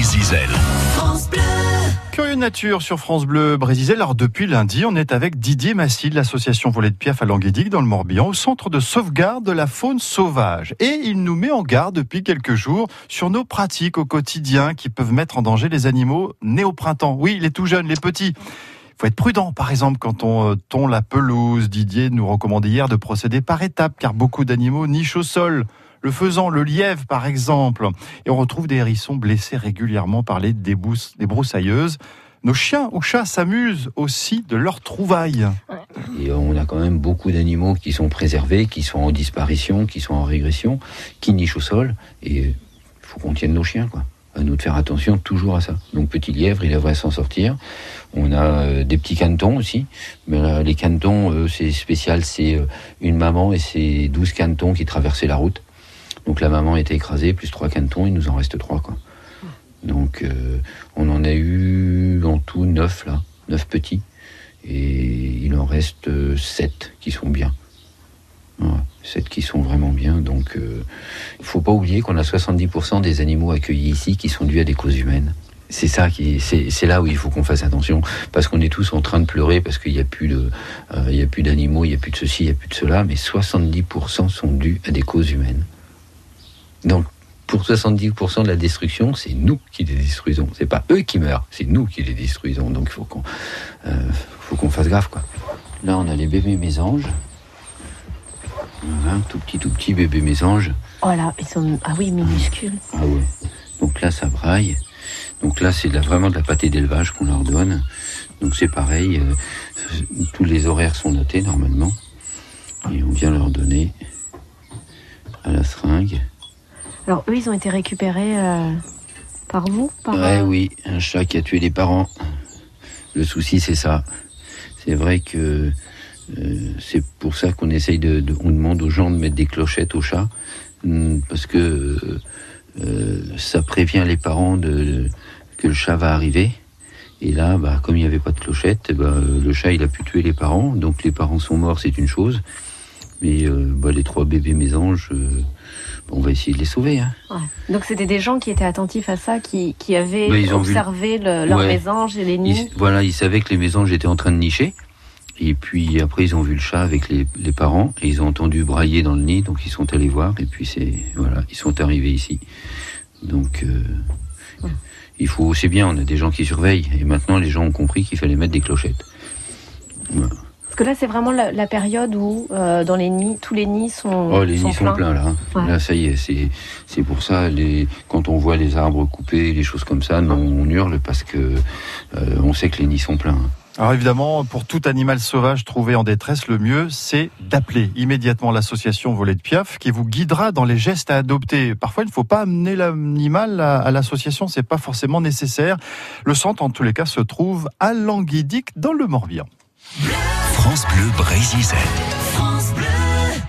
Zizel. Curieux nature sur France Bleu Brésil. Alors depuis lundi, on est avec Didier Massy de l'association Volet de Piaf à Languédic dans le Morbihan au centre de sauvegarde de la faune sauvage. Et il nous met en garde depuis quelques jours sur nos pratiques au quotidien qui peuvent mettre en danger les animaux nés au printemps. Oui, les tout jeunes, les petits. Il faut être prudent, par exemple, quand on euh, tond la pelouse. Didier nous recommandait hier de procéder par étapes, car beaucoup d'animaux nichent au sol le faisan, le lièvre par exemple. Et on retrouve des hérissons blessés régulièrement par les débroussailleuses. Nos chiens ou chats s'amusent aussi de leurs trouvailles. Et on a quand même beaucoup d'animaux qui sont préservés, qui sont en disparition, qui sont en régression, qui nichent au sol. Et il faut qu'on tienne nos chiens, quoi. À nous de faire attention toujours à ça. Donc petit lièvre, il devrait s'en sortir. On a euh, des petits canetons aussi. Mais les canetons, euh, c'est spécial, c'est euh, une maman et c'est 12 canetons qui traversaient la route. Donc la maman était écrasée, plus trois canetons, il nous en reste trois. Quoi. Donc euh, on en a eu en tout neuf là, neuf petits. Et il en reste euh, sept qui sont bien. sept qui sont vraiment bien. Donc il euh, ne faut pas oublier qu'on a 70% des animaux accueillis ici qui sont dus à des causes humaines. C'est ça qui, c'est là où il faut qu'on fasse attention, parce qu'on est tous en train de pleurer parce qu'il n'y a plus de, il y a plus d'animaux, il n'y a plus de ceci, il n'y a plus de cela, mais 70% sont dus à des causes humaines. Donc, pour 70% de la destruction, c'est nous qui les détruisons. C'est pas eux qui meurent, c'est nous qui les détruisons. Donc, il faut qu'on euh, faut qu'on fasse gaffe, quoi. Là, on a les bébés mésanges. Voilà, tout petit, tout petit bébé mésange. Voilà, ils sont ah oui minuscules. Ah ouais. Donc là, ça braille. Donc là, c'est vraiment de la pâtée d'élevage qu'on leur donne. Donc c'est pareil. Euh, tous les horaires sont notés normalement, et on vient leur donner à la. Alors eux, ils ont été récupérés euh, par vous par, Ouais, oui, un chat qui a tué les parents. Le souci, c'est ça. C'est vrai que euh, c'est pour ça qu'on essaye de, on demande aux gens de mettre des clochettes aux chats, hmm, parce que euh, ça prévient les parents de, que le chat va arriver. Et là, bah, comme il n'y avait pas de clochette, bah, le chat il a pu tuer les parents, donc les parents sont morts, c'est une chose. Mais bah, les trois bébés mésanges, on va essayer de les sauver. Hein. Donc c'était des gens qui étaient attentifs à ça, qui, avaient observé leurs mésanges et les nids. voilà, ils savaient que les mésanges étaient en train de nicher. Et puis après, ils ont vu le chat avec les, parents et ils ont entendu brailler dans le nid, donc ils sont allés voir. Et puis c'est voilà, ils sont arrivés ici. Donc euh, il faut, c'est bien, on a des gens qui surveillent. Et maintenant, les gens ont compris qu'il fallait mettre des clochettes. Voilà. Parce que là, c'est vraiment la, période où, euh, dans les nids, tous les nids sont. Oh, les nids sont pleins, là. Là, ça y est, c'est pour ça, les, quand on voit les arbres coupés, les choses comme ça, non, on hurle parce que euh, on sait que les nids sont pleins. Alors évidemment, pour tout animal sauvage trouvé en détresse, le mieux, c'est d'appeler immédiatement l'association Volet de Piaf qui vous guidera dans les gestes à adopter. Parfois, il ne faut pas amener l'animal à, l'association, c'est pas forcément nécessaire. Le centre, en tous les cas, se trouve à Languidic, dans le Morbihan. France Bleu Brésil.